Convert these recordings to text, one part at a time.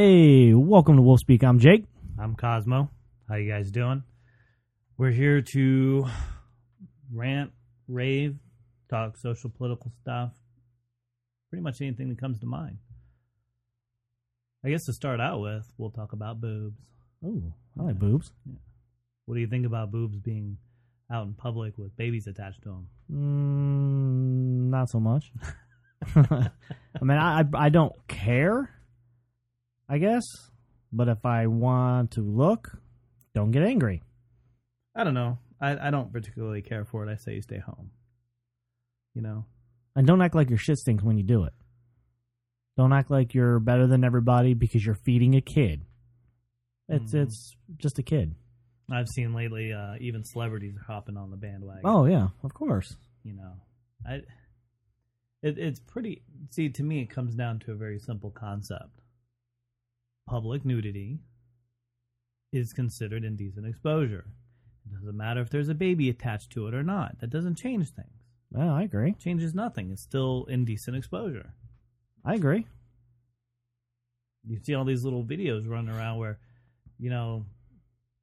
Hey, welcome to Wolf Speak. I'm Jake. I'm Cosmo. How you guys doing? We're here to rant, rave, talk social political stuff. Pretty much anything that comes to mind. I guess to start out with, we'll talk about boobs. Oh, I like boobs. What do you think about boobs being out in public with babies attached to them? Mm, not so much. I mean, I I don't care. I guess, but if I want to look, don't get angry. I don't know. I, I don't particularly care for it. I say you stay home. You know? And don't act like your shit stinks when you do it. Don't act like you're better than everybody because you're feeding a kid. It's Mhm. it's just a kid. I've seen lately uh, even celebrities are hopping on the bandwagon. Oh yeah, of course. you know i it, it's pretty see to me it comes down to a very simple concept public nudity is considered indecent exposure. It doesn't matter if there's a baby attached to it or not. That doesn't change things. Yeah, I agree. changes nothing. It's still indecent exposure. I agree. you see all these little videos running around where you know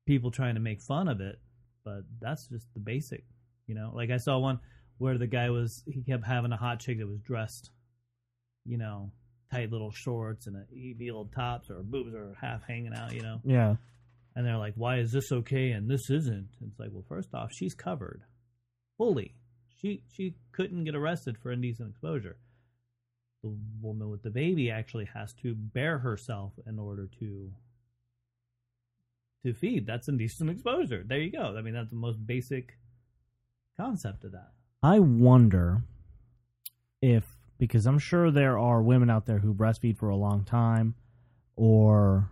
people trying to make fun of it but that's just the basic you know? Like i saw one where the guy was he kept having a hot chick that was dressed you know tight little shorts and a heel tops or boobs are half hanging out you know? Yeah. and they're like why is this okay and this isn't? And it's like well first off she's covered fully. She she couldn't get arrested for indecent exposure. The woman with the baby actually has to bear herself in order to to feed. That's indecent exposure. There you go. I mean that's the most basic concept of that. I wonder if because I'm sure there are women out there who breastfeed for a long time, or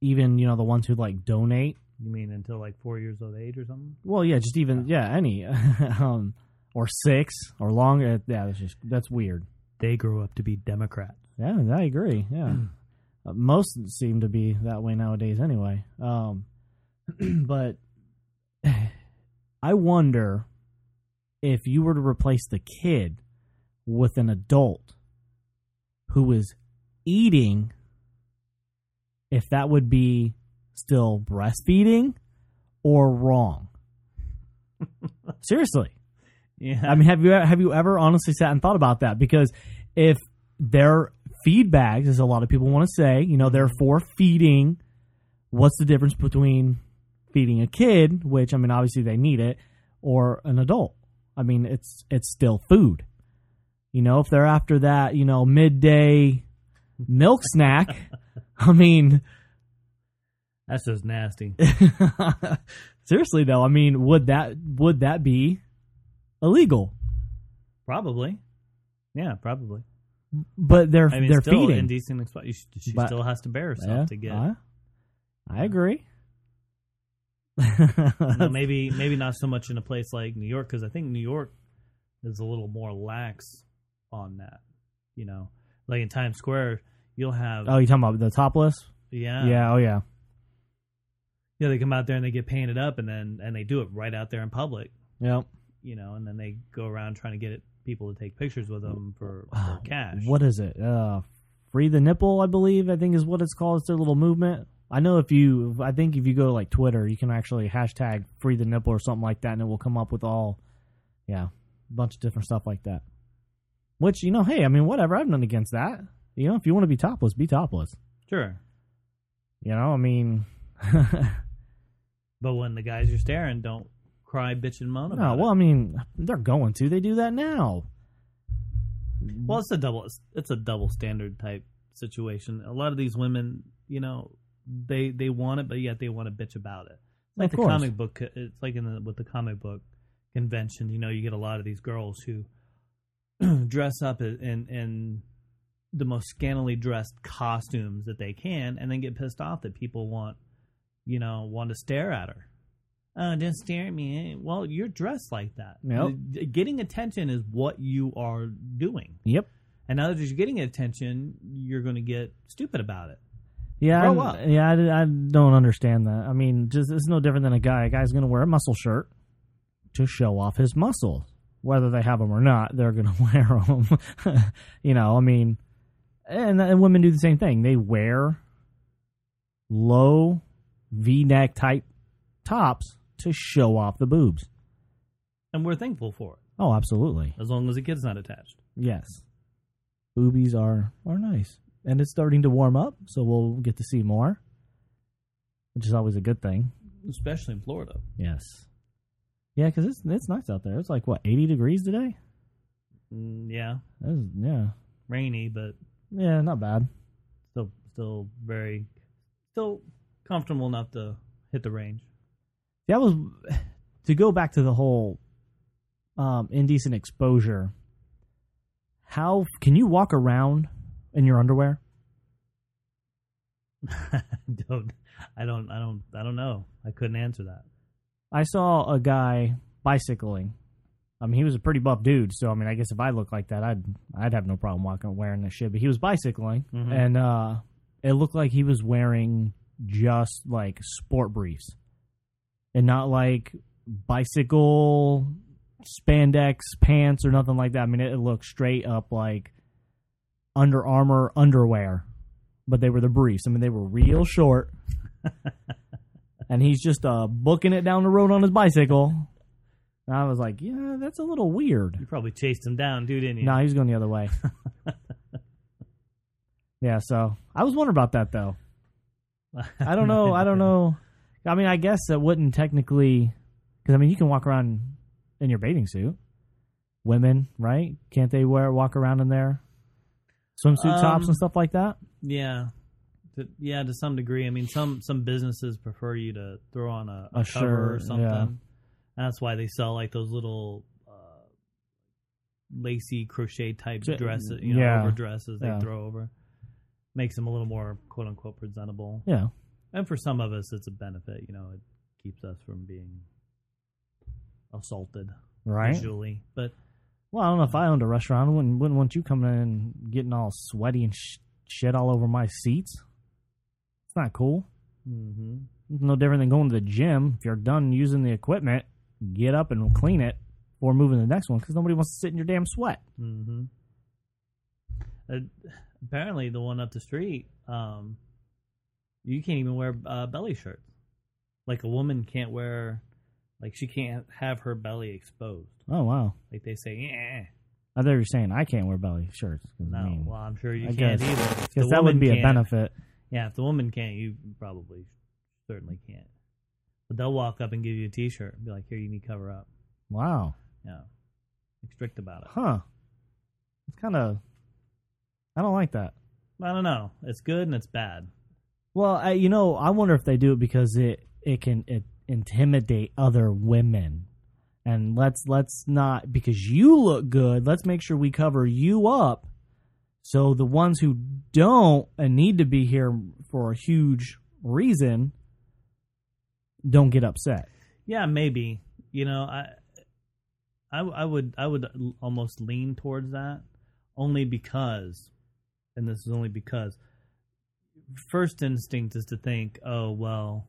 even you know the ones who like donate. you mean until like four years of age or something Well, yeah, just even yeah, any, um, or six or longer. Yeah, that's just that's weird. they grow up to be democrats Yeah, I agree. Yeah, uh, most seem to be that way nowadays, anyway. Um, but I wonder if you were to replace the kid with an adult who is eating, if that would be still breastfeeding or wrong. Seriously. yeah I mean, have you have you ever honestly sat and thought about that? Because if they're feed bags, as a lot of people want to say, you know, they're for feeding. What's the difference between feeding a kid, which I mean, obviously they need it, or an adult? I mean, it's it's still food. You know, if they're after that, you know, midday milk snack, I mean, that's just nasty seriously though, I mean, would that would that be illegal? probably yeah probably But they're i mean they're still feeding. indecent exposure she, she But- still has to bear herself Yeah, to get I, I agree. Maybe maybe not so much in a place like New York because I think New York is a little more lax on that. You know, like in Times Square, you'll have oh, you talking about the topless? yeah yeah. Oh, yeah. yeah they come out there and they get painted up and then and they do it right out there in public. Yep. You know, and then they go around trying to get it, people to take pictures with them for, for cash. What is it? Uh, free the nipple, I believe. I think is what it's called. It's their little movement. I know if you, I think if you go to like Twitter, you can actually hashtag free the nipple or something like that, and it will come up with all, yeah, a bunch of different stuff like that. Which you know, hey, I mean, whatever. I've nothing against that. You know, if you want to be topless, be topless. Sure, You know, I mean, but when the guys are staring, don't cry, bitch, and moan no. about Well, it. I mean, they're going to. They do that now. Well, it's a double. It's a double standard type situation. A lot of these women, you know, they they want it, but yet they want to bitch about it. Like Of the course. comic book, it's like in the with the comic book convention. You know, you get a lot of these girls who dress up in in the most scantily dressed costumes that they can, and then get pissed off that people want, you know, want to stare at her. Oh, don't stare at me. Well, you're dressed like that. Yep. Getting attention is what you are doing. Yep. And now that you're getting attention, you're going to get stupid about it. Yeah, Grow I- up. yeah, I, I don't understand that. I mean, just it's no different than a guy. A guy's going to wear a muscle shirt to show off his muscles, whether they have them or not. They're going to wear them. you know, I mean, and, and women do the same thing. They wear low V neck type tops to show off the boobs. And we're thankful for it, Oh, absolutely. as long as the kid's not attached. Yes. Boobies are are nice. And it's starting to warm up, so we'll get to see more. Which is always a good thing. Especially in Florida. Yes. Yeah, because it's it's nice out there. It's like what eighty degrees today. Mm, yeah, yeah, rainy, but yeah, not bad. still still very still comfortable enough to hit the range. That was to go back to the whole um, indecent exposure. How can you walk around in your underwear? don't I don't I don't I don't know. I couldn't answer that. I saw a guy bicycling. I mean, he was a pretty buff dude, so I mean, I guess if I looked like that, I'd I'd have no problem walking wearing this shit. But he was bicycling, Mhm. and uh, it looked like he was wearing just like sport briefs, and not like bicycle spandex pants or nothing like that. I mean, it, it looked straight up like Under Armour underwear, but they were the briefs. I mean, they were real short. and he's just uh, booking it down the road on his bicycle. And I was like, yeah, that's a little weird. You probably chased him down, dude, didn't you? No, he was going the other way. yeah, so I was wondering about that though. I don't know. I don't know. I mean, I guess it wouldn't technically, because I mean, you can walk around in your bathing suit. Women, right? Can't they wear walk around in their swimsuit tops Um, and stuff like that? Yeah. To, yeah, to some degree. I mean, some some businesses prefer you to throw on a, a, A cover or something. yeah. That's why they sell like those little uh, lacy crochet type dresses, you know, yeah. over dresses they Yeah. throw over. Makes them a little more quote unquote presentable. Yeah, And for some of us, it's a benefit. You know, it keeps us from being assaulted right. visually. But Well, I don't know if I owned a restaurant, I wouldn't wouldn't want you coming in and getting all sweaty and sh- shit all over my seats. It's not cool. hmm It's no different than going to the gym. If you're done using the equipment, get up and clean it before moving to the next one because nobody wants to sit in your damn sweat. hmm Uh, apparently, the one up the street, um, you can't even wear uh, belly shirts. Like a woman can't wear, like she can't have her belly exposed. Oh wow! Like they say, yeah, I thought you were saying I can't wear belly shirts. no. I mean, well, I'm sure you I can't guess- either. Because that would be a can't- benefit. Yeah, if the woman can't, you probably certainly can't. But they'll walk up and give you a T-shirt and be like, "Here, you need cover up." Wow, Yeah, Be strict about it. huh? It's kind of. I don't like that. I don't know. It's good and it's bad. Well, I, you know, I wonder if they do it because it it can it intimidate other women. And let's let's not because you look good. Let's make sure we cover you up, so the ones who don't and need to be here for a huge reason don't get upset. Yeah, maybe. You know, I, I, I would, I would almost lean towards that, only because, and this is only because, first instinct is to think, oh well,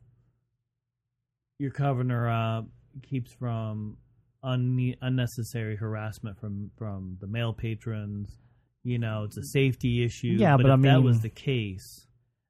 you're covering her up, keeps from un- unnecessary harassment from from the male patrons. You know, it's a mm. safety issue. Yeah, but if I that was the case,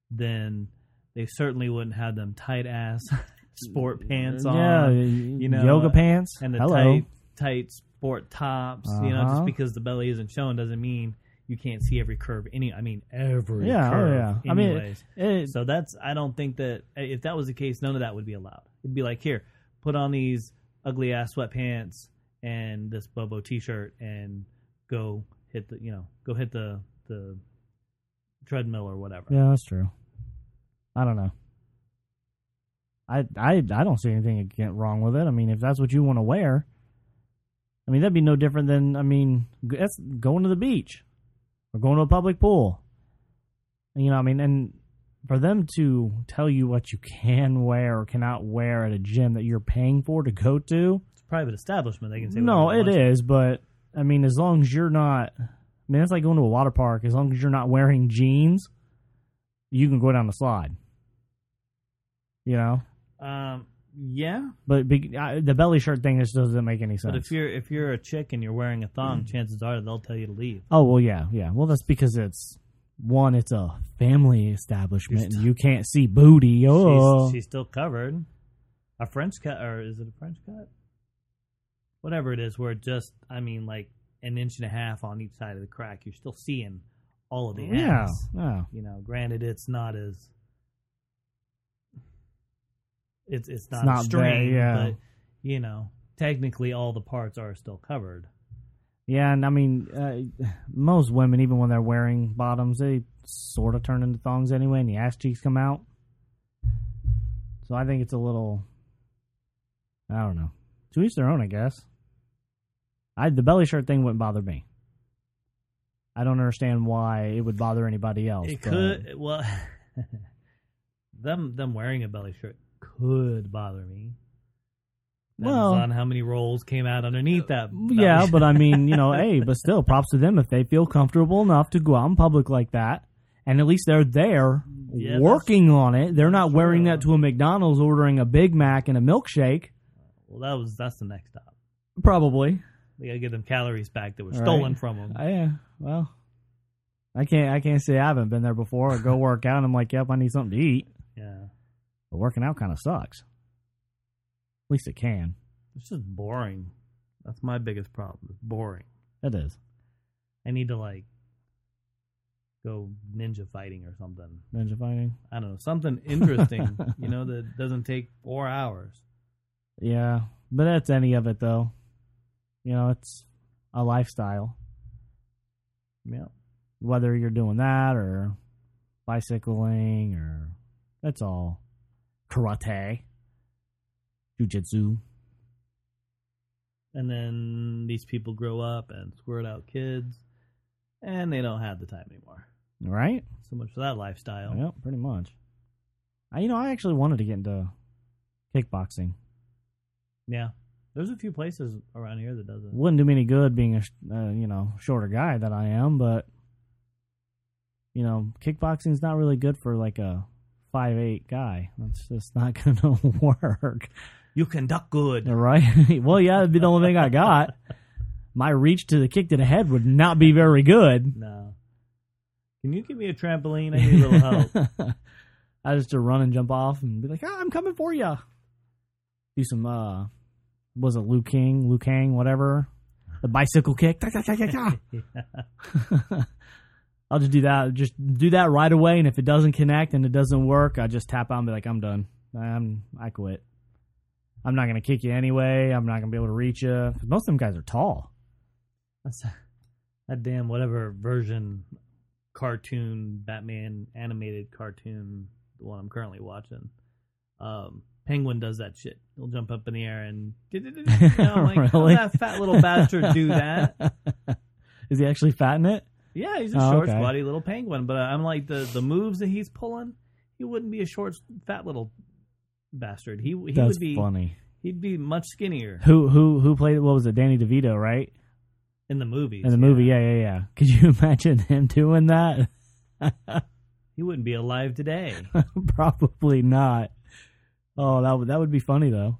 then they certainly wouldn't have them tight ass sport mm, pants on yeah, you know, yoga uh, pants. and the Hello. tight tight sport tops. You know, Uh-huh. just because the belly isn't shown doesn't mean you can't see every curve. Any, I mean every Yeah, oh, curve. yeah. I mean, anyways. It- so that's I don't think that if that was the case, none of that would be allowed. It'd be like here, put on these ugly ass sweatpants and this Bobo T-shirt and go hit the you know go hit the the treadmill or whatever. Yeah, that's true. I don't know. I I I don't see anything wrong with it. I mean, if that's what you want to wear, I mean that'd be no different than I mean that's going to the beach or going to a public pool. You know, I mean, and for them to tell you what you can wear or cannot wear at a gym that you're paying for to go to, It's a private establishment. They can say no, it is, but I mean, as long as you're not, I mean, it's like going to a water park. As long as you're not wearing jeans, you can go down the slide. You know, Um, yeah, but be, I, the belly shirt thing just doesn't make any sense. But if you're if you're a chick and you're wearing a thong, chances are they'll tell you to leave. oh well, yeah, yeah. Well, that's because it's one, it's a family establishment, and you can't see booty. Oh, She's, she's still covered. A French cut, or is it a French cut? Whatever it is, where it just, I mean, like an inch and a half on each side of the crack, you're still seeing all of the yeah, ass. yeah. You know, granted, it's not as it's it's not, not extreme, very- yeah. but you know, technically, all the parts are still covered. Yeah, and I mean, uh, most women, even when they're wearing bottoms, they sort of turn into thongs anyway, and the ass cheeks come out. So I think it's a little, I don't know. To each their own, I guess. I the belly shirt thing wouldn't bother me. I don't understand why it would bother anybody else. It but- could well, them them wearing a belly shirt could bother me. Depends Well- on how many rolls came out underneath that. Uh, belly Yeah, but I mean, you know, hey, but still, props to them if they feel comfortable enough to go out in public like that, and at least they're there Yeah, working on it. They're not wearing true. that to a McDonald's, ordering a Big Mac and a milkshake. well, that was that's the next stop. Probably. We gotta get them calories back that were stolen from them. Uh, yeah. Well, I can't. I can't say I haven't been there before. Or go work out. and I'm like, yep, I need something to eat. yeah, But working out kind of sucks. At least it can. it's just boring. That's my biggest problem. It's boring. It is. I need to like go ninja fighting or something. Ninja fighting. I don't know, something interesting, you know, that doesn't take four hours. Yeah, but that's any of it though. You know, it's a lifestyle. Yeah. Whether you're doing that or bicycling or that's all karate, jujitsu. And then these people grow up and squirt out kids, and they don't have the time anymore. Right? So much for that lifestyle. Yep, pretty much. I, you know, I actually wanted to get into kickboxing. Yeah. There's a few places around here that does it. Wouldn't do me any good being a uh, you know shorter guy that I am, but you know, kickboxing's not really good for like a five eight guy. That's just not gonna work. You can duck good. Right? well, yeah, that'd be the only thing I got. My reach to the kick to the head would not be very good. No. Can you give me a trampoline? I need a little help. I just to run and jump off and be like, ah, I'm coming for you. Do some, uh, was it Liu King, Liu Kang, whatever, the bicycle kick. I'll just do that. Just do that right away, and if it doesn't connect and it doesn't work, I just tap out and be like, I'm done. I'm I quit. I'm not gonna kick you anyway. I'm not gonna be able to reach you. Most of them guys are tall. That's that damn whatever version cartoon Batman animated cartoon the one I'm currently watching. Um, Penguin does that shit. He'll jump up in the air and I'm like, Really? that fat little bastard do that? Is he actually fat in it? Yeah, he's a Oh, short, okay. squatty little penguin. But uh, I'm like the the moves that he's pulling, he wouldn't be a short, fat little bastard. He he That's would be funny. he'd be much skinnier Who who who played? What was it? Danny DeVito, right? in the movies. In the movie, yeah, yeah, yeah. Could you imagine him doing that? he wouldn't be alive today. Probably not. Oh, that would that would be funny though.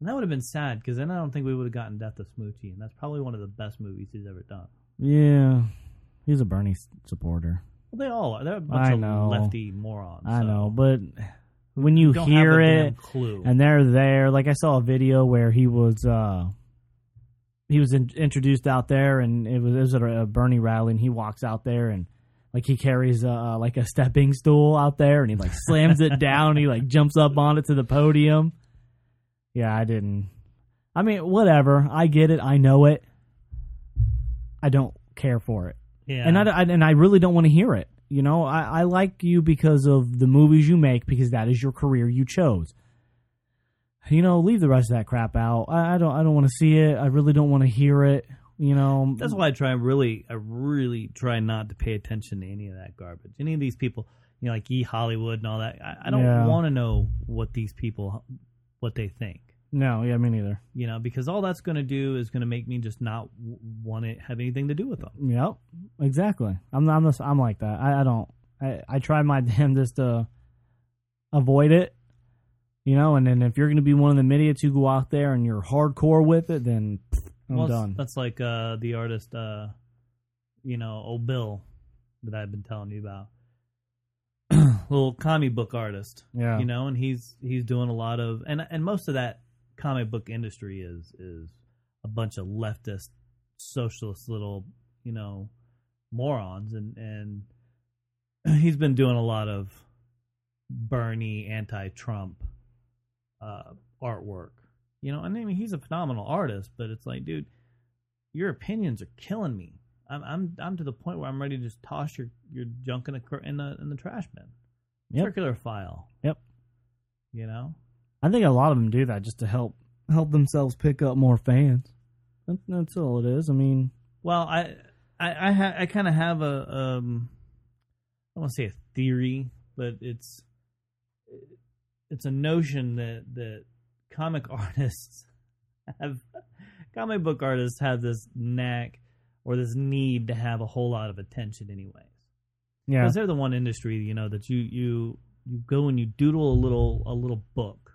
And that would have been sad because then I don't think we would have gotten Death of Smoochy, and that's probably one of the best movies he's ever done. Yeah, he's a Bernie s- supporter. Well, they all are. They're a bunch I of know. lefty morons. I so know, but when you don't hear it clue. and they're there, like I saw a video where he was uh he was in, introduced out there, and it was it was at a Bernie rally, and he walks out there and. Like he carries uh, like a stepping stool out there, and he like slams it down. He like jumps up on it to the podium. Yeah, I didn't. I mean, whatever. I get it. I know it. I don't care for it. yeah, and I, I- and I really don't want to hear it. You know, I, I like you because of the movies you make because that is your career you chose. You know, leave the rest of that crap out. I, I don't I don't want to see it. I really don't want to hear it. You know, that's why I try really, I really try not to pay attention to any of that garbage. Any of these people, you know, like E Hollywood and all that. I, I don't Yeah. want to know what these people, what they think. no, yeah, me neither. You know, because all that's going to do is going to make me just not w- want to have anything to do with them. Yep, exactly. I'm I'm the, I'm like that. I, I don't. I I try my damnedest to avoid it. You know, and then if you're going to be one of the idiots who go out there and you're hardcore with it, then I'm Well, done. That's like uh, the artist, uh, you know, old Bill. that I've been telling you about. Little comic book artist, Yeah. you know, and he's he's doing a lot of and and most of that comic book industry is is a bunch of leftist socialist little you know morons and and he's been doing a lot of Bernie anti-Trump uh, artwork. You know, I mean, he's a phenomenal artist, but it's like, dude, your opinions are killing me. I'm I'm I'm to the point where I'm ready to just toss your your junk in the in the in the trash bin, Yep. circular file. Yep. You know, I think a lot of them do that just to help help themselves pick up more fans. That, that's all it is. I mean, Well, I I I, ha- I kind of have a um I don't want to say a theory, but it's it's a notion that that comic artists have comic book artists have this knack or this need to have a whole lot of attention anyways. yeah, Because they're the one industry, you know, that you you you go and you doodle a little a little book,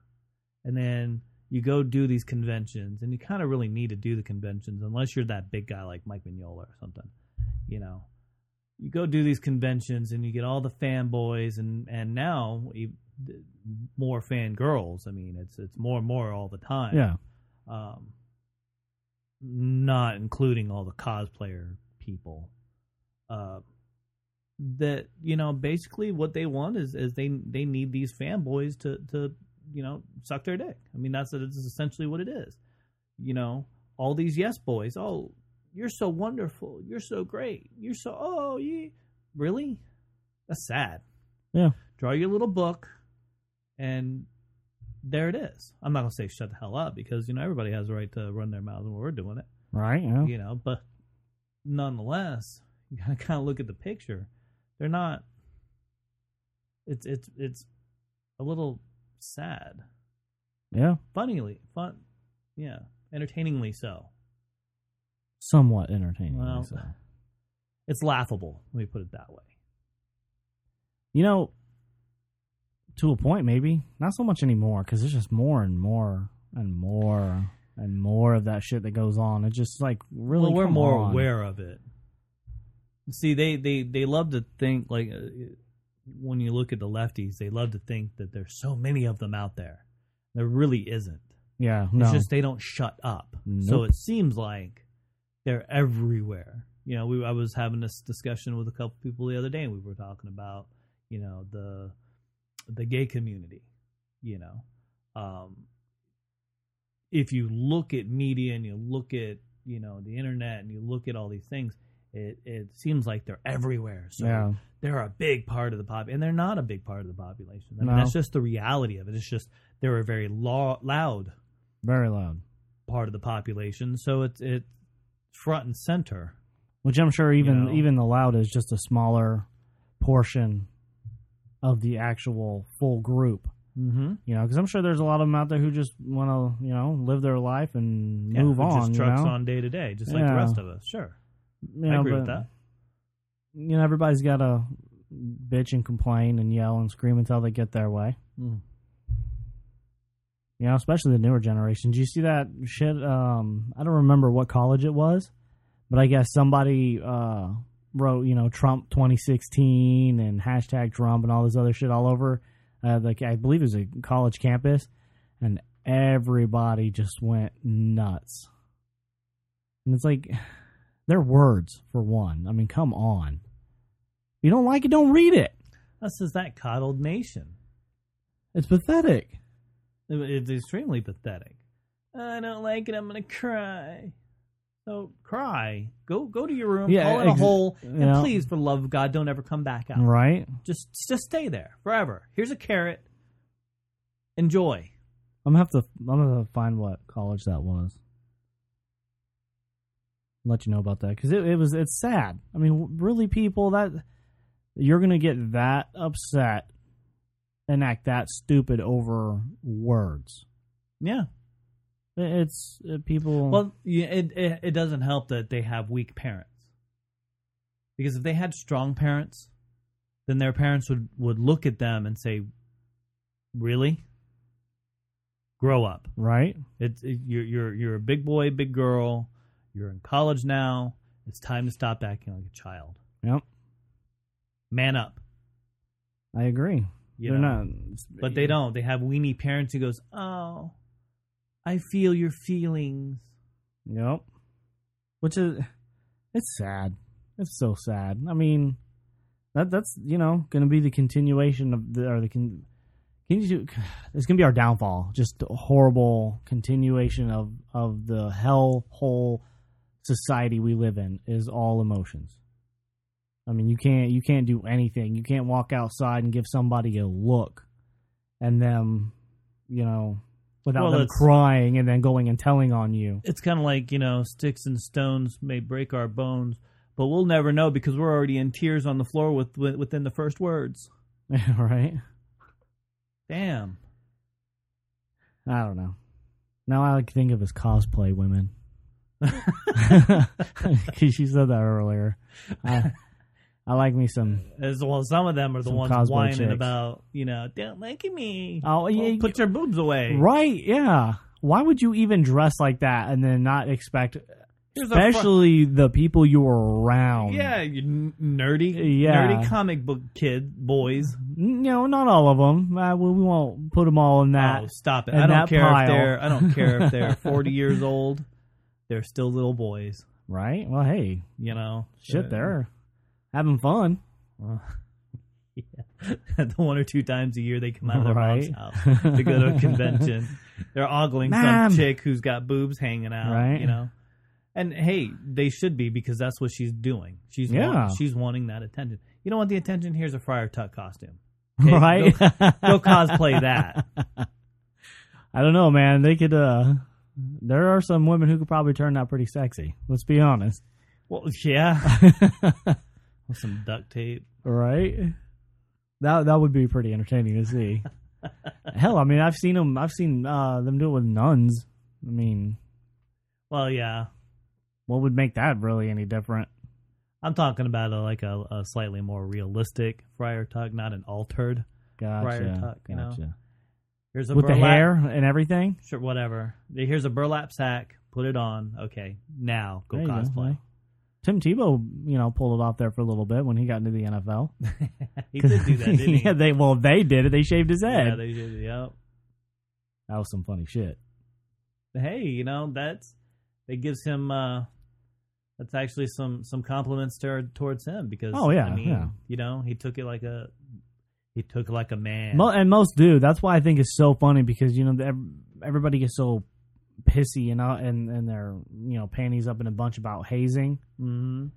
and then you go do these conventions, and you kind of really need to do the conventions unless you're that big guy like Mike Mignola or something, you know. You go do these conventions, and you get all the fanboys, and and now you, more fan girls. I mean, it's it's more and more all the time yeah, um, not including all the cosplayer people. Uh, that you know, basically, what they want is is they they need these fanboys to to you know suck their dick. I mean, that's that's essentially what it is. You know, all these yes boys. Oh, you're so wonderful. You're so great. You're so oh yeah. Really? That's sad. Yeah. Draw your little book, and there it is. I'm not gonna say shut the hell up because you know everybody has a right to run their mouths when we're doing it. right. Yeah, You know, but nonetheless, you gotta kind of look at the picture. They're not. It's it's it's a little sad. yeah, Funnily, fun, yeah, entertainingly so. somewhat entertaining. Well, so. It's laughable. Let me put it that way. you know, to a point, maybe not so much anymore because there's just more and more and more and more of that shit that goes on. It's just like really, well, we're more on. aware of it. See, they they they love to think like uh, when you look at the lefties, they love to think that there's so many of them out there. There really isn't. Yeah, no, It's just they don't shut up. So it seems like they're everywhere. You know, we I was having this discussion with a couple people the other day, and we were talking about you know the the gay community. You know, um, if you look at media and you look at you know the internet and you look at all these things, it it seems like they're everywhere. So yeah, they're a big part of the pop, and they're not a big part of the population. I mean, No. that's just the reality of it. It's just they're a very lo- loud very loud. part of the population, so it's it's front and center. Which I'm sure even know. even the loud is just a smaller portion of the actual full group. Mm-hmm. You know, because I'm sure there's a lot of them out there who just want to, you know, live their life and move on. Just you trucks know? on day to day, just like the rest of us. Sure, You I know, agree but, with that. You know, everybody's got to bitch and complain and yell and scream until they get their way. Mm. You know, especially the newer generation. Did you see that shit? Um, I don't remember what college it was, but I guess somebody uh, wrote, you know, Trump 2016 and hashtag Trump and all this other shit all over. Uh, like I believe it was a college campus, and everybody just went nuts. And it's like, they're words for one. I mean, come on. If you don't like it, don't read it. This is that coddled nation. It's pathetic. It's extremely pathetic. I don't like it. I'm gonna cry. So cry. Go go to your room. Yeah, fall in a hole, and know. please, for the love of God, don't ever come back out. Right? Just just stay there forever. Here's a carrot. Enjoy. I'm gonna have to. I'm gonna find what college that was. Let you know about that because it, it was. It's sad. I mean, really, people that you're gonna get that upset and act that stupid over words. Yeah. It- It's it, people. Well, yeah, it, it it doesn't help that they have weak parents. Because if they had strong parents, then their parents would, would look at them and say, "Really? Grow up. right? It's it, you're you're you're a big boy, big girl. You're in college now. It's time to stop acting like a child." Yep. Man up. I agree. You They're know? not, But they don't. They have weenie parents who goes, "Oh, I feel your feelings." Yep. Which is, it's sad. It's so sad. I mean, that that's you know going to be the continuation of the or the con, continue, it's going to be our downfall. Just a horrible continuation of of the hell hole society we live in is all emotions. I mean, you can't you can't do anything. You can't walk outside and give somebody a look, and them, you know, without Well, them crying and then going and telling on you. It's kind of like you know, sticks and stones may break our bones, but we'll never know because we're already in tears on the floor with, with within the first words. right? Damn. I don't know. Now I like to think of as cosplay women. Because you said that earlier. I, I like me some. As well, some of them are the ones whining chicks. about, you know, don't look at me. Oh, yeah, Well, put your boobs away. Right? Yeah. Why would you even dress like that and then not expect, Here's especially the people you're around? yeah, you n- nerdy, Yeah. nerdy comic book kid boys. No, not all of them. Uh, we, we won't put them all in that. oh, stop it! I don't care pile. if they're I don't care if they're forty years old. They're still little boys. Right? Well, hey, You know, shit, Uh, they're having fun. Well, yeah. the one or two times a year they come out of their Right. mom's house to go to a convention. They're ogling Mom. some chick who's got boobs hanging out. Right. You know, and hey, they should be because that's what she's doing. She's Yeah. want, she's wanting that attention. You don't want the attention? Here's a Friar Tuck costume. Okay, right? Go, go cosplay that. I don't know, man. They could. uh There are some women who could probably turn out pretty sexy. Let's be honest, Well, yeah. With some duct tape. right? That that would be pretty entertaining to see. Hell, I mean, I've seen them. I've seen uh them do it with nuns. I mean, Well, yeah. what would make that really any different? I'm talking about a, like a, a slightly more realistic Friar Tuck, not an altered. Gotcha. Friar tuck, you know? Here's a With the burlap- hair and everything. Sure, whatever. Here's a burlap sack. Put it on. Okay, now go There cosplay. Tim Tebow, you know, pulled it off there for a little bit when he got into the NFL. he did do that, didn't he? yeah, they well, they did it. They shaved his head. Yeah, they did. Yep. that was some funny shit. Hey, you know that's it gives him. uh That's actually some some compliments to, towards him because. Oh, yeah, I mean, yeah. you know, he took it like a he took it like a man. Mo- and most do. That's why I think it's so funny because you know everybody gets so pissy and uh, and and their you know panties up in a bunch about hazing. hmm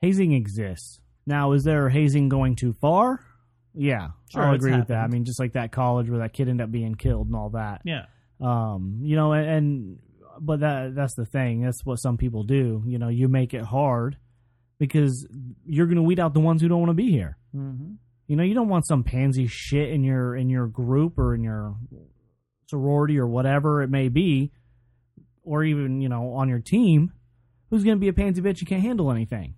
Hazing exists. Now, is there hazing going too far? Yeah, Sure, I'll agree with that. I mean, just like that college where that kid ended up being killed and all that. Yeah. Um, you know, and, and but that that's the thing. That's what some people do. You know, you make it hard because you're going to weed out the ones who don't want to be here. hmm You know, you don't want some pansy shit in your in your group or in your sorority or whatever it may be, or even you know on your team. Who's going to be a pansy bitch? You can't handle anything.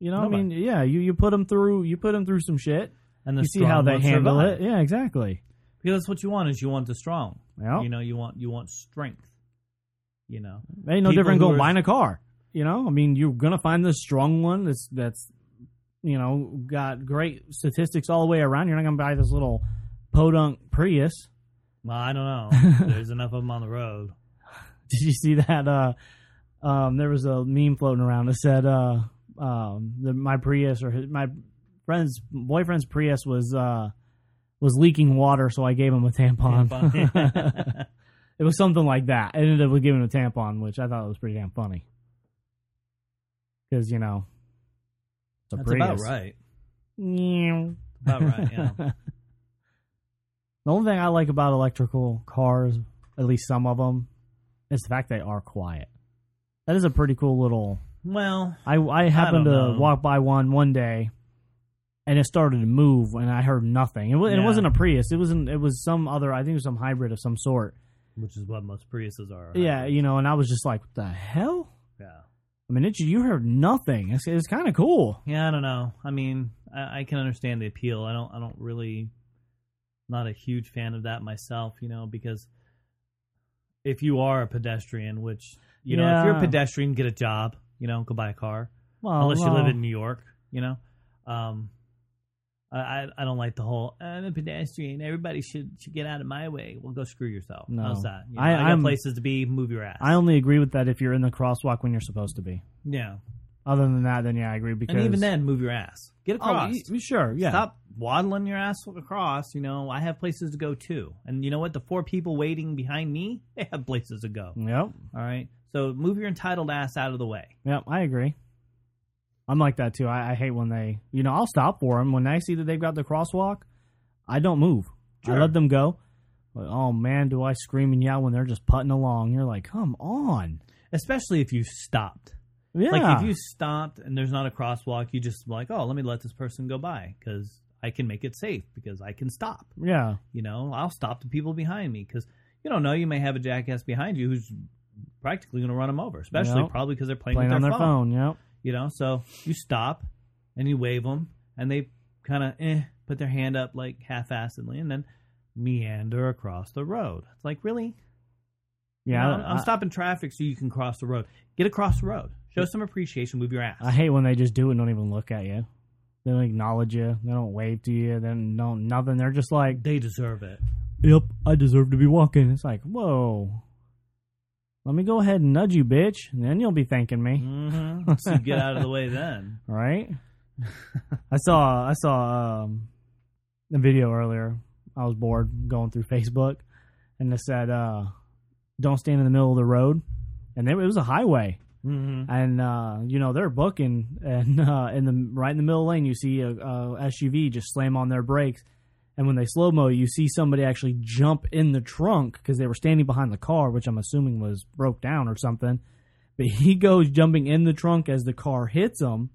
You know, Nobody. I mean, yeah, you you put them through you put them through some shit. And the You see how they handle survive. it. Yeah, exactly. Because that's what you want is you want the strong. Yeah, You know, you want you want strength. You know. ain't no people different who going are- buying a car. You know, I mean, you're gonna find the strong one that's that's you know got great statistics all the way around. You're not gonna buy this little podunk Prius. Well, I don't know. There's enough of them on the road. Did you see that? Uh, um, there was a meme floating around that said, uh, um, the, "My Prius or his, my friend's boyfriend's Prius was uh, was leaking water, so I gave him a tampon." Tampon. it was something like that. I ended up with giving him a tampon, which I thought was pretty damn funny. Because you know, it's a That's Prius. about right. About right. Yeah. The only thing I like about electrical cars, at least some of them, is the fact they are quiet. That is a pretty cool little. well, I I happened to know. walk by one one day, and it started to move, and I heard nothing. It, wa- and it wasn't a Prius. It wasn't. It was some other. I think it was some hybrid of some sort. which is what most Priuses are. Yeah, you know. And I was just like, "What the hell?" Yeah. I mean, it, you heard nothing. It's, it's kind of cool. Yeah, I don't know. I mean, I, I can understand the appeal. I don't. I don't really. Not a huge fan of that myself, you know, because if you are a pedestrian, which you know, if you're a Yeah. pedestrian, get a job. You know, go buy a car. Well, Unless you live well, in New York, you know. Um, I I- I don't like the whole I'm a pedestrian. Everybody should should get out of my way. Well, go screw yourself. No. How's that? You know, I- I, got I'm- places to be. Move your ass. I only agree with that if you're in the crosswalk when you're supposed to be. yeah, Other than that, then yeah, I agree because and even then, move your ass. Get oh, across. y- sure, yeah, Stop waddling your ass across. You know, I have places to go too. And you know what? The four people waiting behind me, they have places to go. Yep, All right. So move your entitled ass out of the way. yep, I agree. I'm like that too. I, I hate when they, you know, I'll stop for them when I see that they've got the crosswalk. I don't move. I let them go. But, oh man, do I scream and yell when they're just putting along? You're like, come on, Especially if you stopped. Yeah. Like if you stopped and there's not a crosswalk, you just like, oh, let me let this person go by because I can make it safe because I can stop. yeah, You know, I'll stop the people behind me because you don't know. You may have a jackass behind you who's practically going to run them over, especially Yep. probably because they're playing, playing with on their, their phone. Yep. You know, so you stop and you wave them, and they kind of eh, put their hand up like half-assedly, and then meander across the road. It's like really, Yeah, You know, I'm, I'm stopping traffic so you can cross the road. Get across the road. Show some appreciation. Move your ass. I hate when they just do it and don't even look at you. They don't acknowledge you. They don't wave to you. They don't nothing. They're just like, they deserve it. "Yep, I deserve to be walking." It's like, whoa. Let me go ahead and nudge you, bitch, and then you'll be thanking me, hmm so you get out of the way then. right? I saw I saw um, a video earlier. I was bored going through Facebook, and it said, uh, "Don't stand in the middle of the road," and it was a highway. Mm-hmm. and uh, you know they're booking, and uh, in the right in the middle lane, you see a, a SUV just slam on their brakes, and when they slow mo, you see somebody actually jump in the trunk because they were standing behind the car, which I'm assuming was broke down or something. But he goes jumping in the trunk as the car hits him,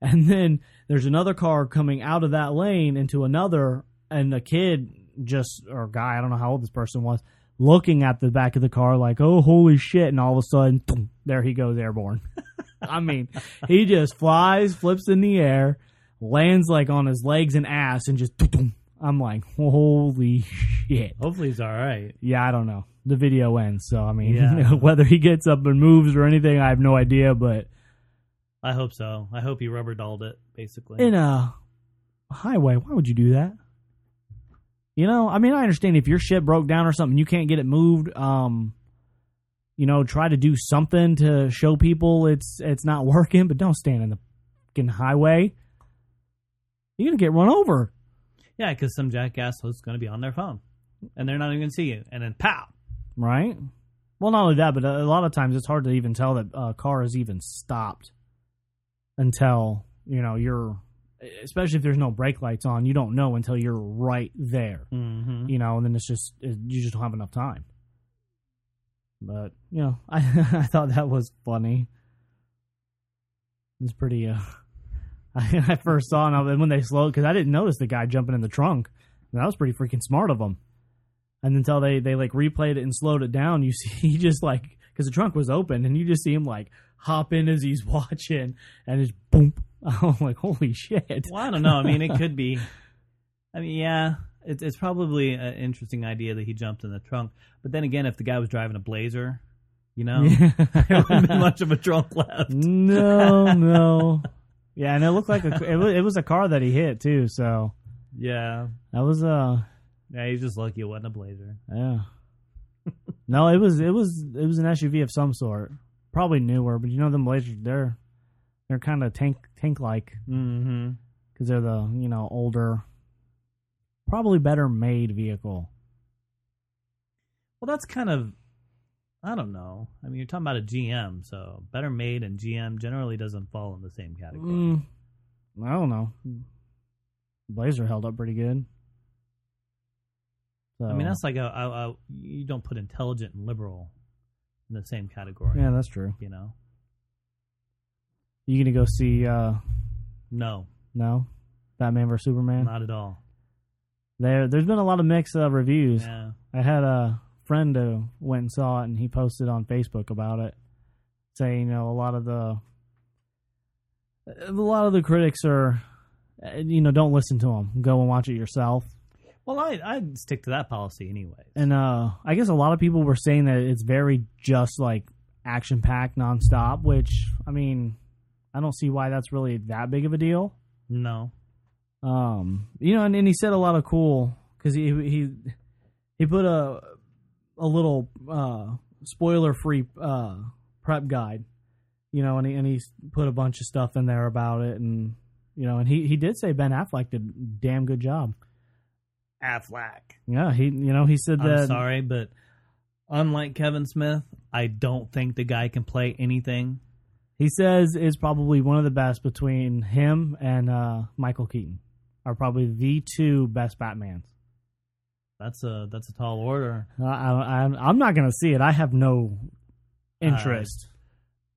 and then there's another car coming out of that lane into another, and the kid just or guy, I don't know how old this person was, looking at the back of the car like, "Oh, holy shit!" And all of a sudden, thump, there he goes airborne. I mean, he just flies, flips in the air, lands like on his legs and ass, and just. thump. I'm like, holy shit. Hopefully he's all right. Yeah, I don't know. The video ends, so I mean, Yeah. whether he gets up and moves or anything, I have no idea. But I hope so. I hope he rubber dolled it, basically. in a highway, why would you do that? You know, I mean, I understand if your shit broke down or something, you can't get it moved. Um, you know, try to do something to show people it's it's not working, but don't stand in the fucking highway. You're gonna get run over. yeah, because some jackass was going to be on their phone, and they're not even going to see you, and then pow. right? Well, not only that, but a lot of times it's hard to even tell that a car is even stopped until you know you're, especially if there's no brake lights on. You don't know until you're right there, Mm-hmm. you know, and then it's just you just don't have enough time. But you know, I I thought that was funny. It's pretty. Uh, I, I first saw it and when they slowed because I didn't notice the guy jumping in the trunk. And that was pretty freaking smart of them. And until they they like replayed it and slowed it down, you see he just like because the trunk was open and you just see him like hop in as he's watching and just boom. I'm like, holy shit! Well, I don't know. I mean, it could be. I mean, yeah, it's it's probably an interesting idea that he jumped in the trunk. But then again, if the guy was driving a Blazer, you know, there wouldn't be much of a trunk left. no, no. Yeah, and it looked like a, it was, it was a car that he hit too. So Yeah, that was uh yeah. He's just lucky it wasn't a Blazer. yeah. no, it was it was it was an SUV of some sort, probably newer. But you know them Blazers, they're they're kind of tank tank like Mm-hmm. because they're the you know older, probably better made vehicle. Well, that's kind of. I don't know. I mean, you're talking about a GM, so better made and GM generally doesn't fall in the same category. Mm, I don't know. Blazer held up pretty good. So, I mean, that's like a, a, a you don't put intelligent and liberal in the same category. yeah, that's true. You know, You gonna go see? uh no, No, Batman vs Superman. not at all. There, there's been a lot of mixed uh, reviews. Yeah. I had a friend who went and saw it, and he posted on Facebook about it, saying, you know, a lot of the, a lot of the critics are, uh, you know, don't listen to them. Go and watch it yourself. Well, I I'd stick to that policy anyway. And uh, I guess a lot of people were saying that it's very just like action packed nonstop, which I mean, I don't see why that's really that big of a deal. No. Um, you know, and, and he said a lot of cool because he he he put a a little uh, spoiler free uh, prep guide, you know, and he and he put a bunch of stuff in there about it, and you know, and he he did say Ben Affleck did a damn good job. Affleck. Yeah, he you know he said that. I'm sorry, but unlike Kevin Smith, I don't think the guy can play anything. He says is probably one of the best between him and uh, Michael Keaton are probably the two best Batmans. That's a that's a tall order. I, I, I'm not going to see it. I have no interest.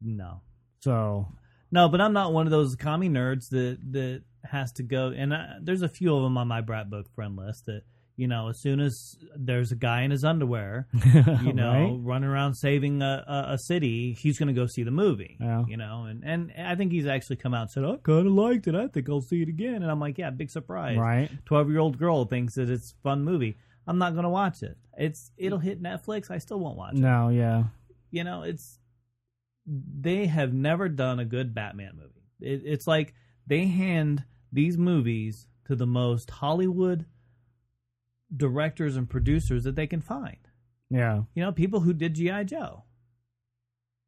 No, so no, but I'm not one of those commie nerds that that has to go. And I, there's a few of them on my Brat Book friend list that you know, as soon as there's a guy in his underwear, you know, Right? running around saving a, a, a city, he's going to go see the movie. Yeah. You know, and and I think he's actually come out and said, oh, "I kind of liked it. I think I'll see it again." And I'm like, "Yeah, big surprise." right? Twelve year old girl thinks that it's a fun movie. I'm not going to watch it. It's it'll hit Netflix. I still won't watch it. No, yeah, You know, it's they have never done a good Batman movie. It, it's like they hand these movies to the most Hollywood directors and producers that they can find. yeah, You know, people who did GI Joe.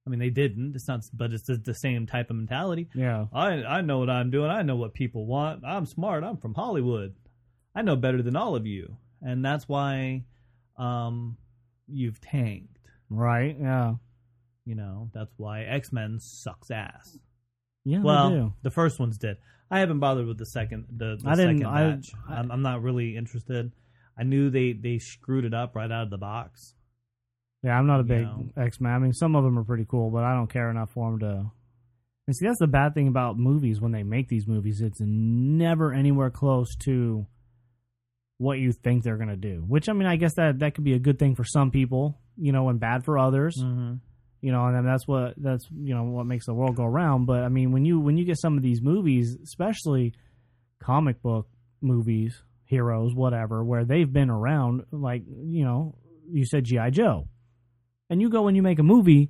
I mean, they didn't. It's not, but it's the, same type of mentality. yeah, I I know what I'm doing. I know what people want. I'm smart. I'm from Hollywood. I know better than all of you, and that's why um, you've tanked. right, yeah, You know, that's why X Men sucks ass. yeah. Well, the first ones did. I haven't bothered with the second. The, the I didn't- second I- batch. I, am I'm not really interested. I knew they they screwed it up right out of the box. yeah. I'm not a you big know. X Men. I mean, some of them are pretty cool, but I don't care enough for them to. And see, that's the bad thing about movies when they make these movies. It's never anywhere close to what you think they're gonna do. Which I mean, I guess that that could be a good thing for some people, you know, and bad for others. Mm-hmm. you know, and that's what that's you know what makes the world go round. But I mean, when you when you get some of these movies, especially comic book movies, heroes, whatever, where they've been around, like you know, you said GI Joe, and you go and you make a movie,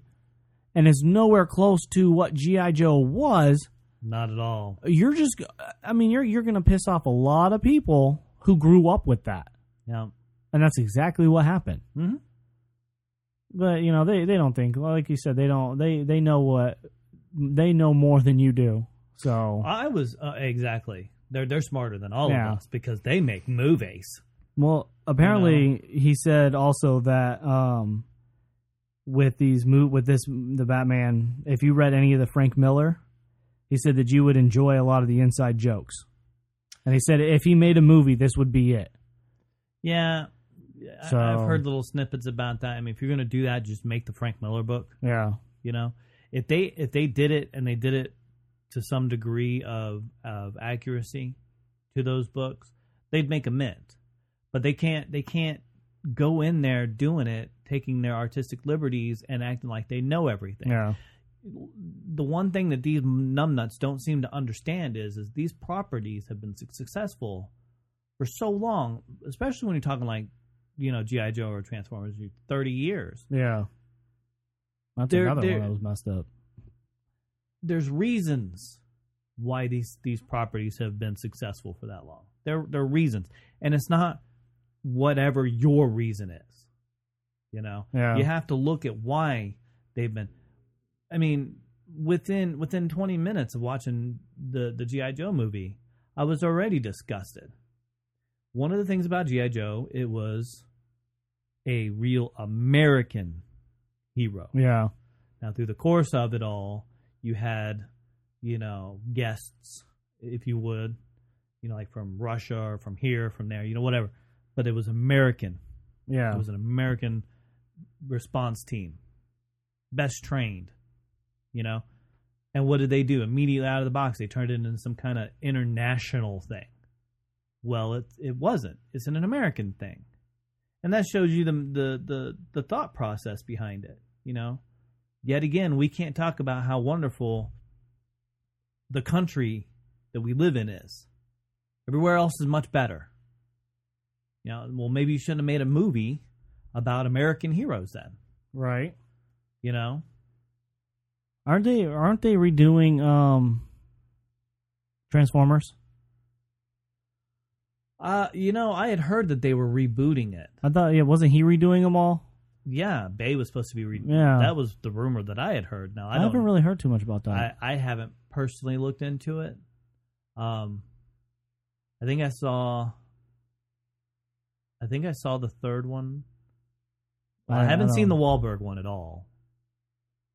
and it's nowhere close to what GI Joe was. Not at all. You're just, I mean, you're you're gonna piss off a lot of people who grew up with that, Yeah. and that's exactly what happened. Mm-hmm. but you know they they don't think like you said they don't they they know what they know more than you do so I was uh, exactly. They're they're smarter than all Yeah. of us because they make movies. well apparently he said also that um with these mo- with this the batman if you read any of the frank miller he said that you would enjoy a lot of the inside jokes and he said if he made a movie this would be it Yeah. I- So- I've heard little snippets about that. I mean, if you're going to do that, just make the Frank Miller book. yeah You know, if they if they did it and they did it to some degree of of accuracy to those books, they'd make a mint. But they can't they can't go in there doing it, taking their artistic liberties and acting like they know everything. yeah The one thing that these numbnuts don't seem to understand is is these properties have been successful for so long, especially when you're talking like you know GI Joe or Transformers, thirty years. yeah that's They're- another they're- one that was messed up there's reasons why these these properties have been successful for that long. There there are reasons, and it's not whatever your reason is. You know, Yeah. you have to look at why they've been. I mean, within within 20 minutes of watching the the GI Joe movie, I was already disgusted. One of the things about GI Joe, it was a real American hero. yeah Now, through the course of it all, you had, you know, guests, if you would, you know, like from Russia or from here, from there, you know, whatever. But it was American. yeah It was an American response team, best trained, you know. And what did they do immediately out of the box? They turned it into some kind of international thing. Well, it it wasn't. It's an American thing, and that shows you the the the, the thought process behind it. You know, yet again, we can't talk about how wonderful the country that we live in is. Everywhere else is much better. You know, well, maybe you shouldn't have made a movie about American heroes then. right You know, Aren't they? Aren't they redoing um, Transformers? Uh, you know, I had heard that they were rebooting it. I thought, yeah, wasn't he redoing them all? Yeah, Bay was supposed to be re- Yeah. That was the rumor that I had heard. Now I, I, haven't really heard too much about that. I, I haven't personally looked into it. Um, I think I saw. I think I saw the third one. I, I- haven't seen the Wahlberg one at all.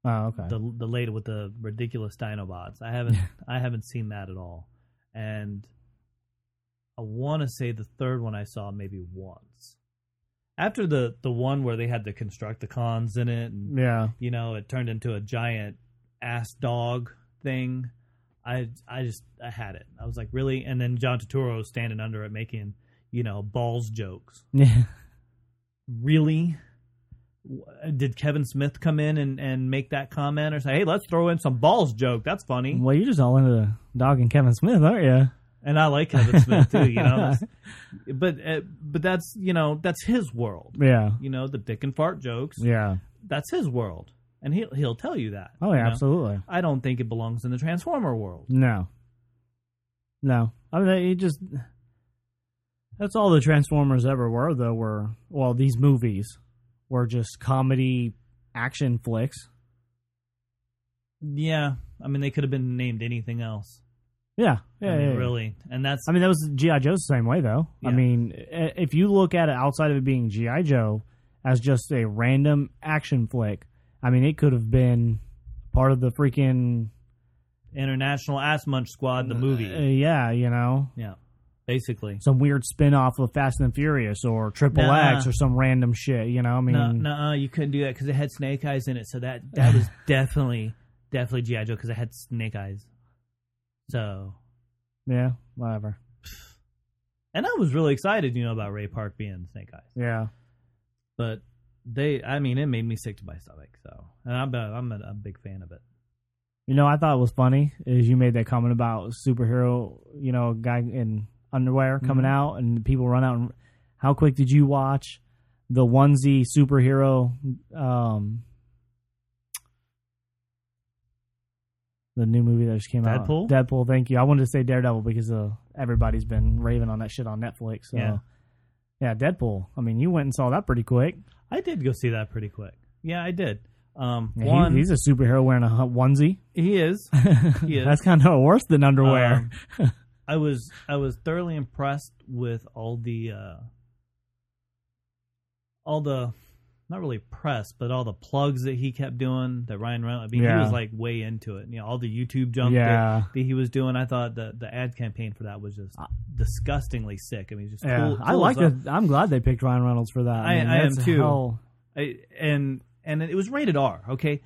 oh, okay. The the lady with the ridiculous Dinobots. I haven't I haven't seen that at all. And I want to say the third one I saw maybe once. After the the one where they had to Constructicons in it and yeah. you know, it turned into a giant ass dog thing. I I just I had it. I was like, really? And then John Turturro was standing under it making, you know, balls jokes. Yeah. Really? Did Kevin Smith come in and, and make that comment or say, hey, let's throw in some balls joke? That's funny. Well, you're just all into the dog and Kevin Smith, aren't you? And I like Kevin Smith too, you know. But uh, but that's you know that's his world. Yeah. You know the dick and fart jokes. Yeah. That's his world, and he'll he'll tell you that. Oh, you yeah, know? absolutely. I don't think it belongs in the Transformer world. No. No. I mean, it just. That's all the Transformers ever were, though, were, well, these movies were just comedy action flicks. Yeah, I mean they could have been named anything else. Yeah. Yeah. I mean, yeah, yeah. really, and that's I mean, that was G.I. Joe's the same way, though. I Yeah. mean, i- if you look at it outside of it being G.I. Joe as just a random action flick, I mean, it could have been part of the freaking. International Ass Munch Squad, the movie. Uh, yeah, you know, yeah, basically. some weird spin off of Fast and Furious or Triple Nah. X or some random shit, you know? I mean, No, no, you couldn't do that because it had Snake Eyes in it. So that that was definitely definitely GI Joe because it had Snake Eyes. So, yeah, whatever. and I was really excited, you know, about Ray Park being Snake Eyes. Yeah. But they, I mean, it made me sick to my stomach. So, and I'm a, I'm a, a big fan of it. You know, I thought it was funny is you made that comment about superhero, you know, guy in underwear coming Mhm. out and people run out. And how quick did you watch the onesie superhero? Um, the new movie that just came Deadpool? out. Deadpool. Deadpool, thank you. I wanted to say Daredevil because uh, everybody's been raving on that shit on Netflix. So. Yeah. Yeah, Deadpool. I mean, you went and saw that pretty quick. I did go see that pretty quick. Yeah, I did. Um, Yeah, he- one, he's a superhero wearing a onesie. he is. He is. That's kind of worse than underwear. Um, I was I was thoroughly impressed with all the uh, all the not really press, but all the plugs that he kept doing. That Ryan Reynolds, I mean, Yeah. he was like way into it. You know, all the YouTube junk Yeah. that, that he was doing. I thought the the ad campaign for that was just disgustingly sick. I mean, just Yeah, cool, I like it. I'm glad they picked Ryan Reynolds for that. I- mean, I am too. hell- I, and and it was rated R. Okay,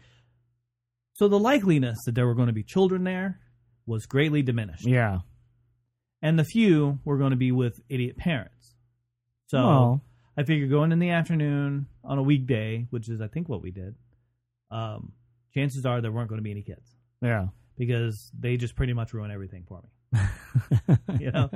so the likeliness that there were going to be children there was greatly diminished. yeah. and the few were going to be with idiot parents. So Well, I figured going in the afternoon on a weekday, which is I think what we did, um, chances are there weren't going to be any kids yeah. because they just pretty much ruin everything for me. You know,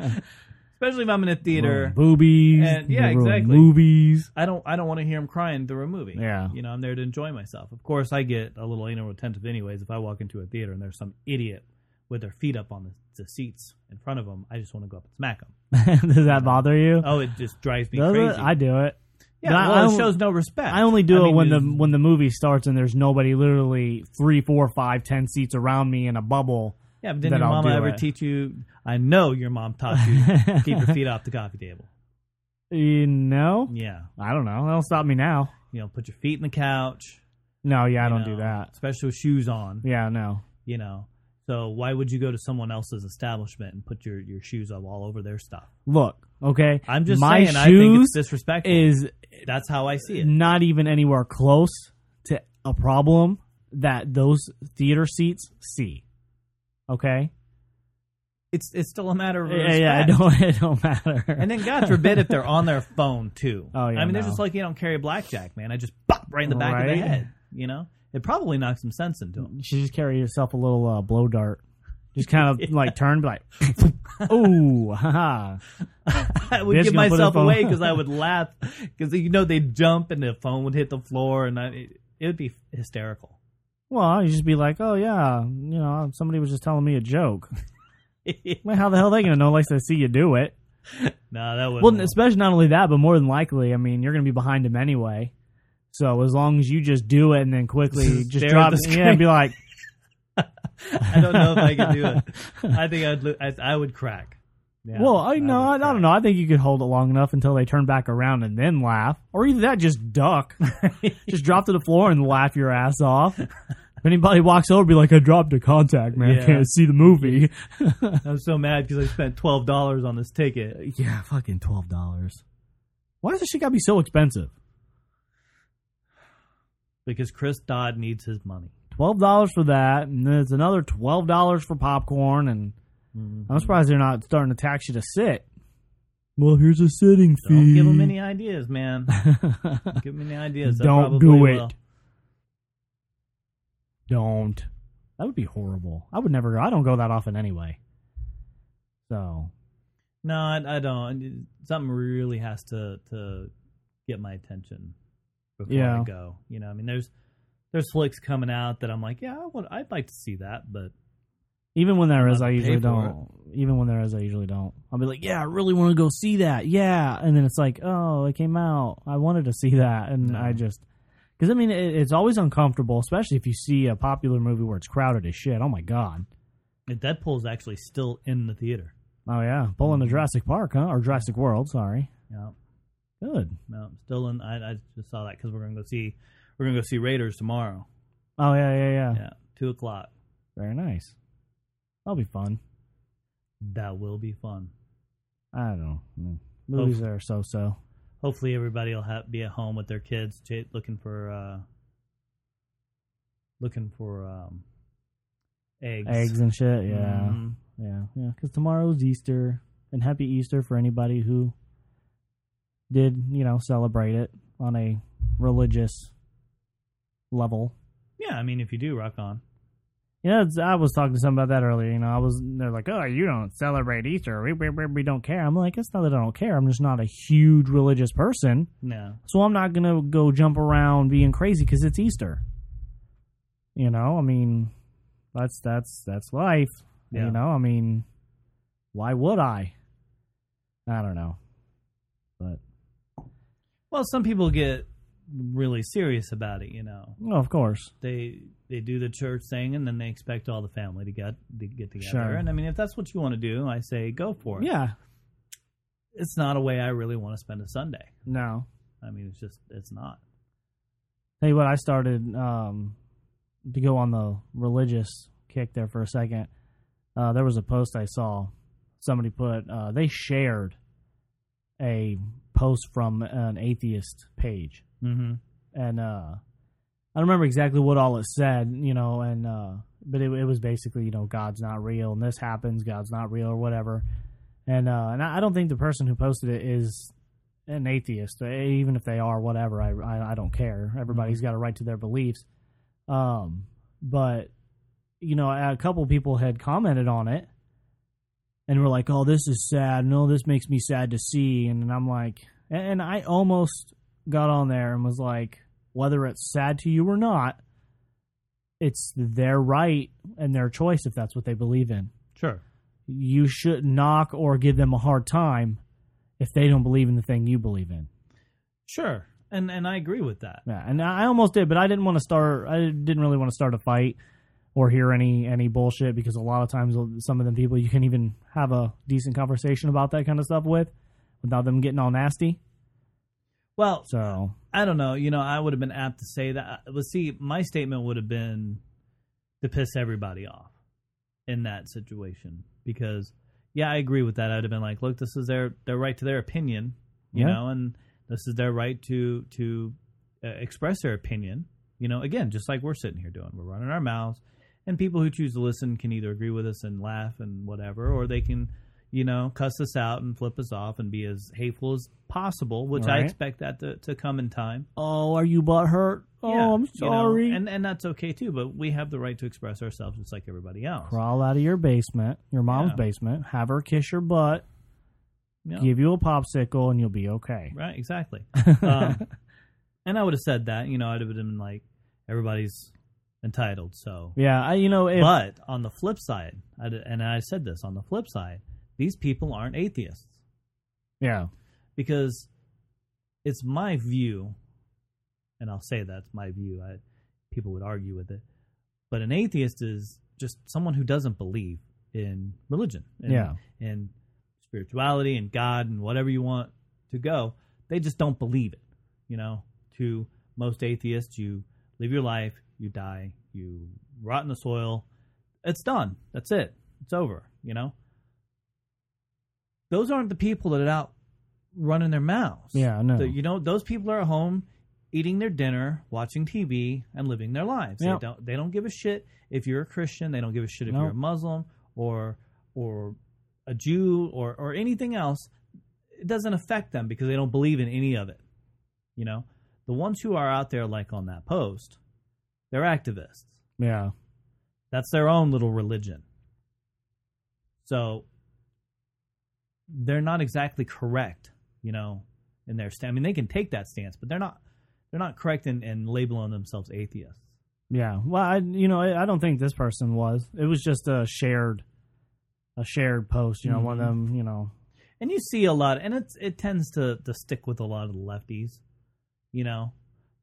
especially if I'm in a theater. Ruin boobies. And- yeah, exactly. Movies. I don't I don't want to hear them crying through a movie. Yeah. you know, I'm there to enjoy myself. Of course, I get a little anal retentive anyways. If I walk into a theater and there's some idiot with their feet up on the, the seats in front of them, I just want to go up and smack them. Does that bother you? Oh, it just drives me Does crazy. it? I do it. Yeah, But well, I it shows no respect. I only do I it mean, when the when the movie starts and there's nobody literally three, four, five, ten seats around me in a bubble. yeah, but didn't that your mama ever it. teach you? I know your mom taught you keep your feet off the coffee table. You know? Yeah, I don't know. That'll stop me now. you know, put your feet in the couch. No, yeah, I don't know, do that. especially with shoes on. Yeah, no. You know, so why would you go to someone else's establishment and put your your shoes up all over their stuff? Look, okay. I'm just My saying. I think shoes it's disrespectful. is That's how I see it. not even anywhere close to a problem that those theater seats see. Okay? It's it's still a matter of Yeah, respect. yeah, it don't it don't matter. And then God forbid if they're on their phone too. Oh, yeah, I mean, they're just like you don't carry blackjack, man. I just pop right in the back of Right. the head. You know, it probably knocks some sense into him. you should just carry yourself a little uh, blow dart. Just kind of like turn, be like, ooh, haha. I would Bitch give gonna put myself away because I would laugh because you know they'd jump and the phone would hit the floor and I, it, it would be hysterical. Well, you just be like, oh yeah, you know, somebody was just telling me a joke. Well, how the hell are they gonna know unless they see you do it? no, that would. Well, especially not only that, but more than likely, I mean, you're going to be behind him anyway. So as long as you just do it and then quickly just drop it, the yeah, and be like, I don't know if I can do it. I think I'd. lo- I, I would crack. Yeah, well, I no, I, I don't know. I think you could hold it long enough until they turn back around and then laugh, or either that, just duck, just drop to the floor and laugh your ass off. If anybody walks over, be like, "I dropped a contact, man. I Yeah. can't see the movie." I'm so mad because I spent twelve dollars on this ticket. yeah, fucking twelve dollars. Why does this shit got to be so expensive? Because Chris Dodd needs his money. Twelve dollars for that, and then it's another twelve dollars for popcorn, and mm-hmm. I'm surprised they're not starting to tax you to sit. Well, here's a sitting fee. Don't give him any ideas, man. Give him any ideas. Don't do will. it. Don't. That would be horrible. I would never go. I don't go that often anyway. So No, I, I don't. Something really has to to get my attention before Yeah. I go. You know, I mean, there's there's flicks coming out that I'm like, yeah, I would, I'd like to see that, but even when there is, I'm is, not I usually don't. Even when there is, I usually don't. I'll be like, yeah, I really want to go see that. Yeah, and then it's like, oh, it came out. I wanted to see that, and No. I just because I mean, it, it's always uncomfortable, especially if you see a popular movie where it's crowded as shit. Oh my god. Deadpool's actually still in the theater. Oh yeah, pulling to mm-hmm. Jurassic Park, huh? Or Jurassic World? Sorry. Yeah, Good. no, still in. I, I just saw that because we're gonna go see we're gonna go see Raiders tomorrow. Oh yeah, yeah, yeah. Yeah, two o'clock. Very nice. That'll be fun. That will be fun. I don't know. Movies are so so. Hopefully, everybody will have, be at home with their kids, ch- looking for uh, looking for um, eggs. Eggs and shit. Yeah, Mhm. yeah, yeah. Because tomorrow's Easter, and happy Easter for anybody who did, you know, celebrate it on a religious level. Yeah, I mean, if you do, rock on. You know, it's, I was talking to somebody about that earlier. You know, I was they're like, "Oh, you don't celebrate Easter. We, we, we, don't care." I'm like, "It's not that I don't care. I'm just not a huge religious person, No, so I'm not gonna go jump around being crazy because it's Easter." You know, I mean, that's that's that's life. Yeah. You know, I mean, why would I? I don't know, well, some people get really serious about it. You know, well, of course, they they do the church thing, and then they expect all the family to get to get together. Sure. And I mean, if that's what you want to do, I say go for it. yeah, it's not a way I really want to spend a Sunday. no. I mean, it's just it's not. Hey, what, I started um, to go on the religious kick there for a second. Uh, there was a post I saw. Somebody put uh, they shared a post from an atheist page, Mm-hmm. and uh, I don't remember exactly what all it said, you know, and uh, but it, it was basically you know God's not real and this happens, God's not real or whatever, and uh, and I don't think the person who posted it is an atheist, uh, even if they are, whatever. I I, I don't care. Everybody's got a right to their beliefs, um, but you know, a couple people had commented on it. And we're like, "Oh, this is sad. No, this makes me sad to see." And I'm like, and I almost got on there and was like, whether it's sad to you or not, it's their right and their choice if that's what they believe in. Sure. You should knock or give them a hard time if they don't believe in the thing you believe in. Sure. And and I agree with that. Yeah, and I almost did, but I didn't want to start. I didn't really want to start a fight or hear any any bullshit because a lot of times some of them people you can even have a decent conversation about that kind of stuff with without them getting all nasty. Well, So I don't know. You know, I would have been apt to say that. But see, my statement would have been to piss everybody off in that situation because, yeah, I agree with that. I'd have been like, look, this is their their right to their opinion, you Yeah. know, and this is their right to to uh, express their opinion. You know, again, just like we're sitting here doing, we're running our mouths, and people who choose to listen can either agree with us and laugh and whatever, or they can. You know, cuss us out and flip us off and be as hateful as possible, which I expect that to, to come in time. oh, are you butthurt? Oh, Yeah, I'm you know, sorry. and and that's okay too. But we have the right to express ourselves just like everybody else. Crawl out of your basement, your mom's Yeah. basement, have her kiss your butt, know? give you a popsicle, and you'll be okay. Right, exactly. um, and I would have said that. You know, I'd have been like, everybody's entitled. So, yeah, I, you know, if, but on the flip side, I and I said this on the flip side, these people aren't atheists. Yeah. because it's my view, and I'll say that's my view. I, people would argue with it, but an atheist is just someone who doesn't believe in religion, and, Yeah. and spirituality and God and whatever you want to go. They just don't believe it. You know, to most atheists, you live your life, you die, you rot in the soil. It's done. That's it. It's over. You know. Those aren't the people that are out running their mouths. Yeah, no. The- you know, those people are at home eating their dinner, watching TV, and living their lives. Yep. They don't. They don't give a shit if you're a Christian. They don't give a shit if Nope. you're a Muslim or or a Jew or or anything else. It doesn't affect them because they don't believe in any of it. You know, the ones who are out there, like on that post, they're activists. Yeah. That's their own little religion. So they're not exactly correct, you know, in their stand. I mean, they can take that stance, but they're not. They're not correct in, in labeling themselves atheists. Yeah. Well, I you know I, don't think this person was. It was just a shared, a shared post. You know, one of Mhm. them. You know. And you see a lot, and it's it tends to to stick with a lot of the lefties, you know,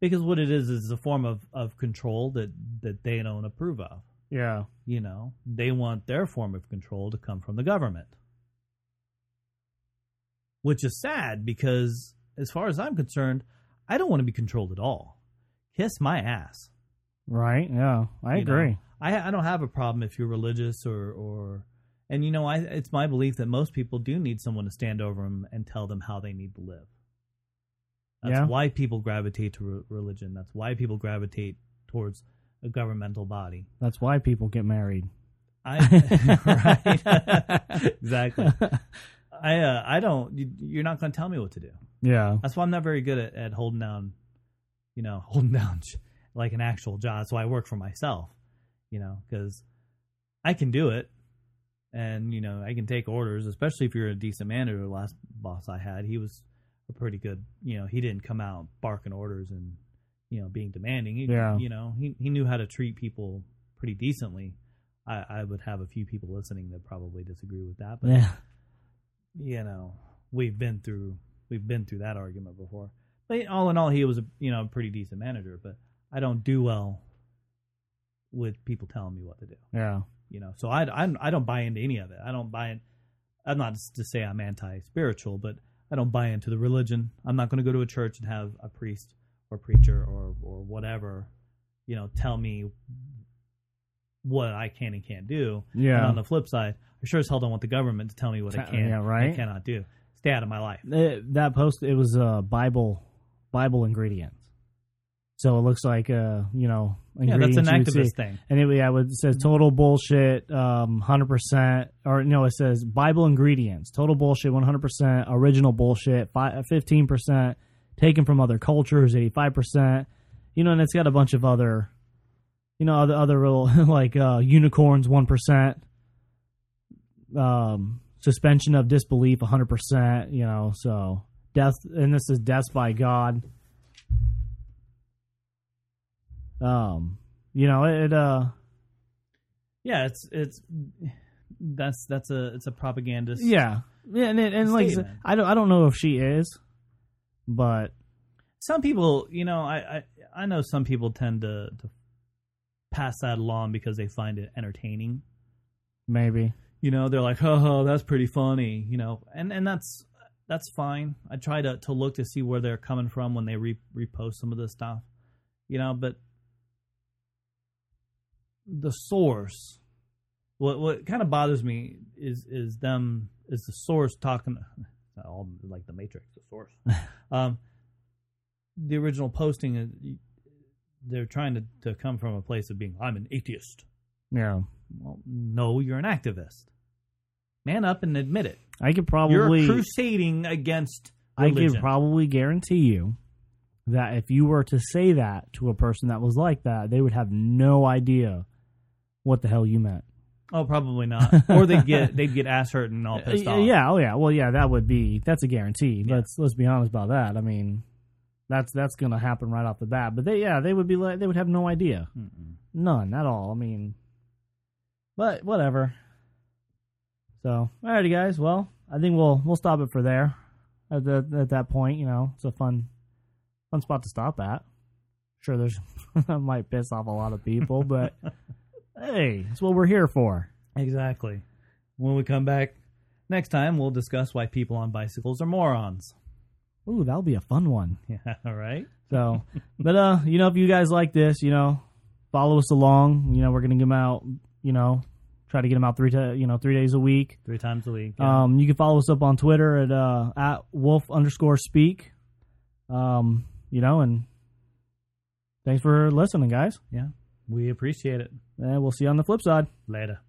because what it is is a form of of control that that they don't approve of. Yeah. you know they want their form of control to come from the government which is sad because as far as i'm concerned i don't want to be controlled at all kiss my ass Right. Yeah. I you know? agree. I, I don't have a problem if you're religious or or and you know I it's my belief that most people do need someone to stand over them and tell them how they need to live. That's Yeah. why people gravitate to re- religion. That's why people gravitate towards a governmental body. That's why people get married. I right exactly. I uh, I don't. You, you're not going to tell me what to do. Yeah. That's why I'm not very good at, at holding down, you know, holding down like an actual job. That's why I work for myself, you know, because I can do it, and you know, I can take orders, especially if you're a decent manager. The last boss I had, he was a pretty good. You know, he didn't come out barking orders and you know being demanding. He, Yeah. You know, he he knew how to treat people pretty decently. I, I would have a few people listening that probably disagree with that, but Yeah. you know, we've been through we've been through that argument before. But all in all, he was a you know a pretty decent manager. But I don't do well with people telling me what to do. Yeah. You know, so I I, I don't buy into any of it. I don't buy in. I'm not to say I'm anti-spiritual, but I don't buy into the religion. I'm not going to go to a church and have a priest or preacher or or whatever, you know, tell me what I can and can't do. Yeah. And on the flip side, I sure as hell don't want the government to tell me what I can yeah, right. and cannot do. Stay out of my life. It- that post it was uh, Bible Bible ingredients. So it looks like uh you know Yeah, that's an ingredients you would activist thing. And it, yeah, it says total bullshit, um, hundred percent, or no, it says Bible ingredients, total bullshit, one hundred percent, original bullshit, fifteen percent, taken from other cultures, eighty five percent. You know, and it's got a bunch of other, you know, other other real like uh, unicorns, one percent, um, suspension of disbelief, hundred percent. You know, so death, and this is death by God. Um, you know, it, uh, Yeah, it's it's that's that's a it's a propagandist. yeah, yeah, and, it, and like I Statement. I don't, I don't know if she is, but Some people, you know, I I, I know some people tend to to pass that along because they find it entertaining. maybe, You know, they're like, "Oh, oh that's pretty funny," you know, and and that's that's fine. I try to to look to see where they're coming from when they re- repost some of this stuff, you know, but the source what what kind of bothers me is is them is the source talking all like the matrix. The source. Um the original posting is they're trying to, to come from a place of being i'm an atheist. Yeah, well no you're an activist. Man up and admit it. I could you're probably, crusading against I could probably guarantee you that if you were to say that to a person that was like that, they would have no idea what the hell you meant. oh probably not or they'd get they'd get ass hurt and all pissed off Yeah, oh yeah. Well, yeah, that would be that's a guarantee. Yeah. Let's let's be honest about that. I mean, that's that's going to happen right off the bat. But they yeah, they would be like they would have no idea. Mm-mm. None at all. I mean, but whatever. So, alrighty guys. Well, I think we'll we'll stop it for there. at the at that point. You know, it's a fun fun spot to stop at. Sure, there's that might piss off a lot of people, but hey, that's what we're here for. Exactly. When we come back next time, we'll discuss why people on bicycles are morons. Ooh, that'll be a fun one. Yeah, all right. So, but uh, you know, if you guys like this, you know, follow us along. You know, we're gonna get them out. You know, try to get them out three to you know three days a week. Three times a week. yeah. Um, you can follow us up on Twitter at uh at wolf underscore speak. Um, you know, and thanks for listening, guys. yeah. We appreciate it. And we'll see you on the flip side. Later.